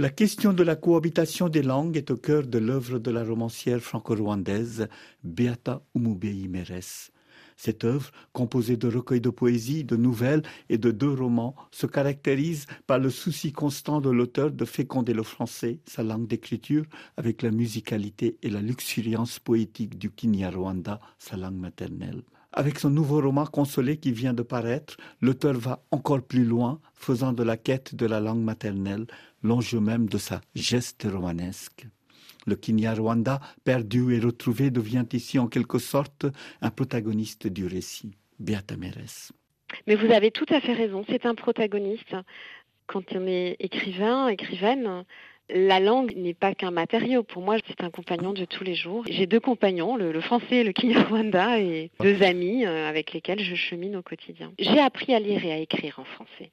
La question de la cohabitation des langues est au cœur de l'œuvre de la romancière franco-rwandaise Beata Umubei Meres. Cette œuvre, composée de recueils de poésie, de nouvelles et de deux romans, se caractérise par le souci constant de l'auteur de féconder le français, sa langue d'écriture, avec la musicalité et la luxuriance poétique du Kinyarwanda, sa langue maternelle. Avec son nouveau roman Consolé qui vient de paraître, l'auteur va encore plus loin, faisant de la quête de la langue maternelle l'enjeu même de sa geste romanesque. Le Kinyarwanda, perdu et retrouvé, devient ici en quelque sorte un protagoniste du récit. Beata Meres. Mais vous avez tout à fait raison, c'est un protagoniste. Quand on est écrivain, écrivaine, la langue n'est pas qu'un matériau. Pour moi, c'est un compagnon de tous les jours. J'ai deux compagnons, le, français et le Kinyarwanda, et deux amis euh, avec lesquels je chemine au quotidien. J'ai appris à lire et à écrire en français.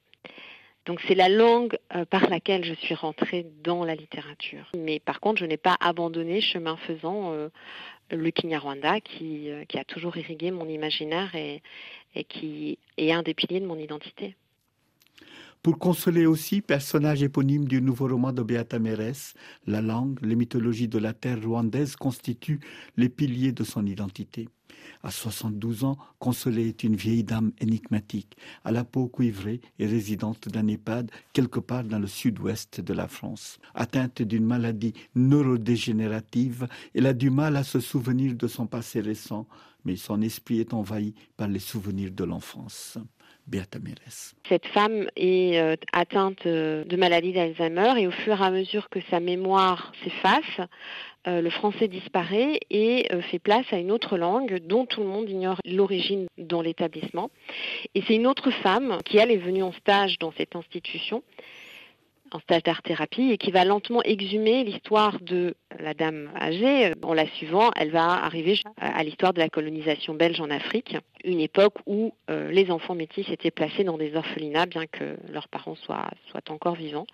Donc c'est la langue euh, par laquelle je suis rentrée dans la littérature. Mais par contre, je n'ai pas abandonné, chemin faisant, euh, le Kinyarwanda qui, qui a toujours irrigué mon imaginaire et qui est un des piliers de mon identité. Pour consoler aussi, personnage éponyme du nouveau roman de Beata Meres, la langue, les mythologies de la terre rwandaise constituent les piliers de son identité. À 72 ans, Consolée est une vieille dame énigmatique, à la peau cuivrée et résidente d'un EHPAD quelque part dans le sud-ouest de la France. Atteinte d'une maladie neurodégénérative, elle a du mal à se souvenir de son passé récent, mais son esprit est envahi par les souvenirs de l'enfance. Cette femme est euh, atteinte euh, de maladie d'Alzheimer et au fur et à mesure que sa mémoire s'efface, euh, le français disparaît et fait place à une autre langue dont tout le monde ignore l'origine dans l'établissement. Et c'est une autre femme qui, elle, est venue en stage dans cette institution en stage d'art-thérapie et qui va lentement exhumer l'histoire de la dame âgée. En la suivant, elle va arriver à l'histoire de la colonisation belge en Afrique, une époque où euh, les enfants métis étaient placés dans des orphelinats bien que leurs parents soient, soient encore vivants.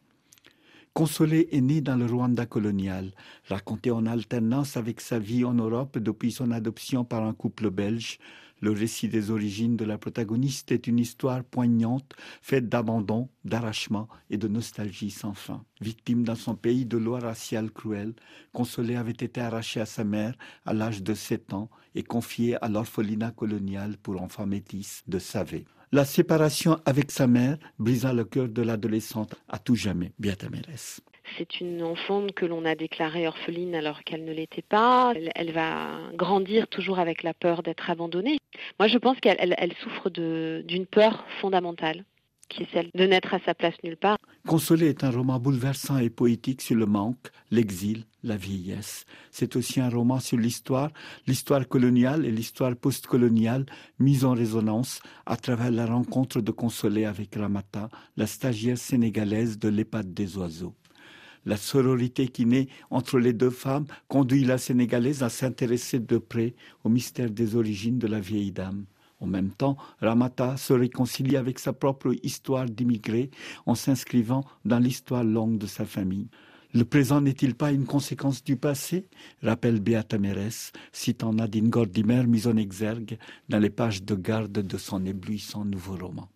Consolé est né dans le Rwanda colonial, raconté en alternance avec sa vie en Europe depuis son adoption par un couple belge. Le récit des origines de la protagoniste est une histoire poignante, faite d'abandon, d'arrachement et de nostalgie sans fin. Victime dans son pays de lois raciales cruelles, Consolé avait été arraché à sa mère à l'âge de 7 ans et confié à l'orphelinat colonial pour enfants métis de Savé. La séparation avec sa mère brisa le cœur de l'adolescente à tout jamais. C'est une enfant que l'on a déclarée orpheline alors qu'elle ne l'était pas. Elle, va grandir toujours avec la peur d'être abandonnée. Moi, je pense qu'elle souffre d'une peur fondamentale qui est celle de naître à sa place nulle part. Consolé est un roman bouleversant et poétique sur le manque, l'exil, la vieillesse. C'est aussi un roman sur l'histoire, l'histoire coloniale et l'histoire postcoloniale mise en résonance à travers la rencontre de Consolé avec Ramata, la stagiaire sénégalaise de l'EHPAD des oiseaux. La sororité qui naît entre les deux femmes conduit la Sénégalaise à s'intéresser de près au mystère des origines de la vieille dame. En même temps, Ramata se réconcilie avec sa propre histoire d'immigré en s'inscrivant dans l'histoire longue de sa famille. Le présent n'est-il pas une conséquence du passé? rappelle Beata Meres, citant Nadine Gordimer mise en exergue dans les pages de garde de son éblouissant nouveau roman.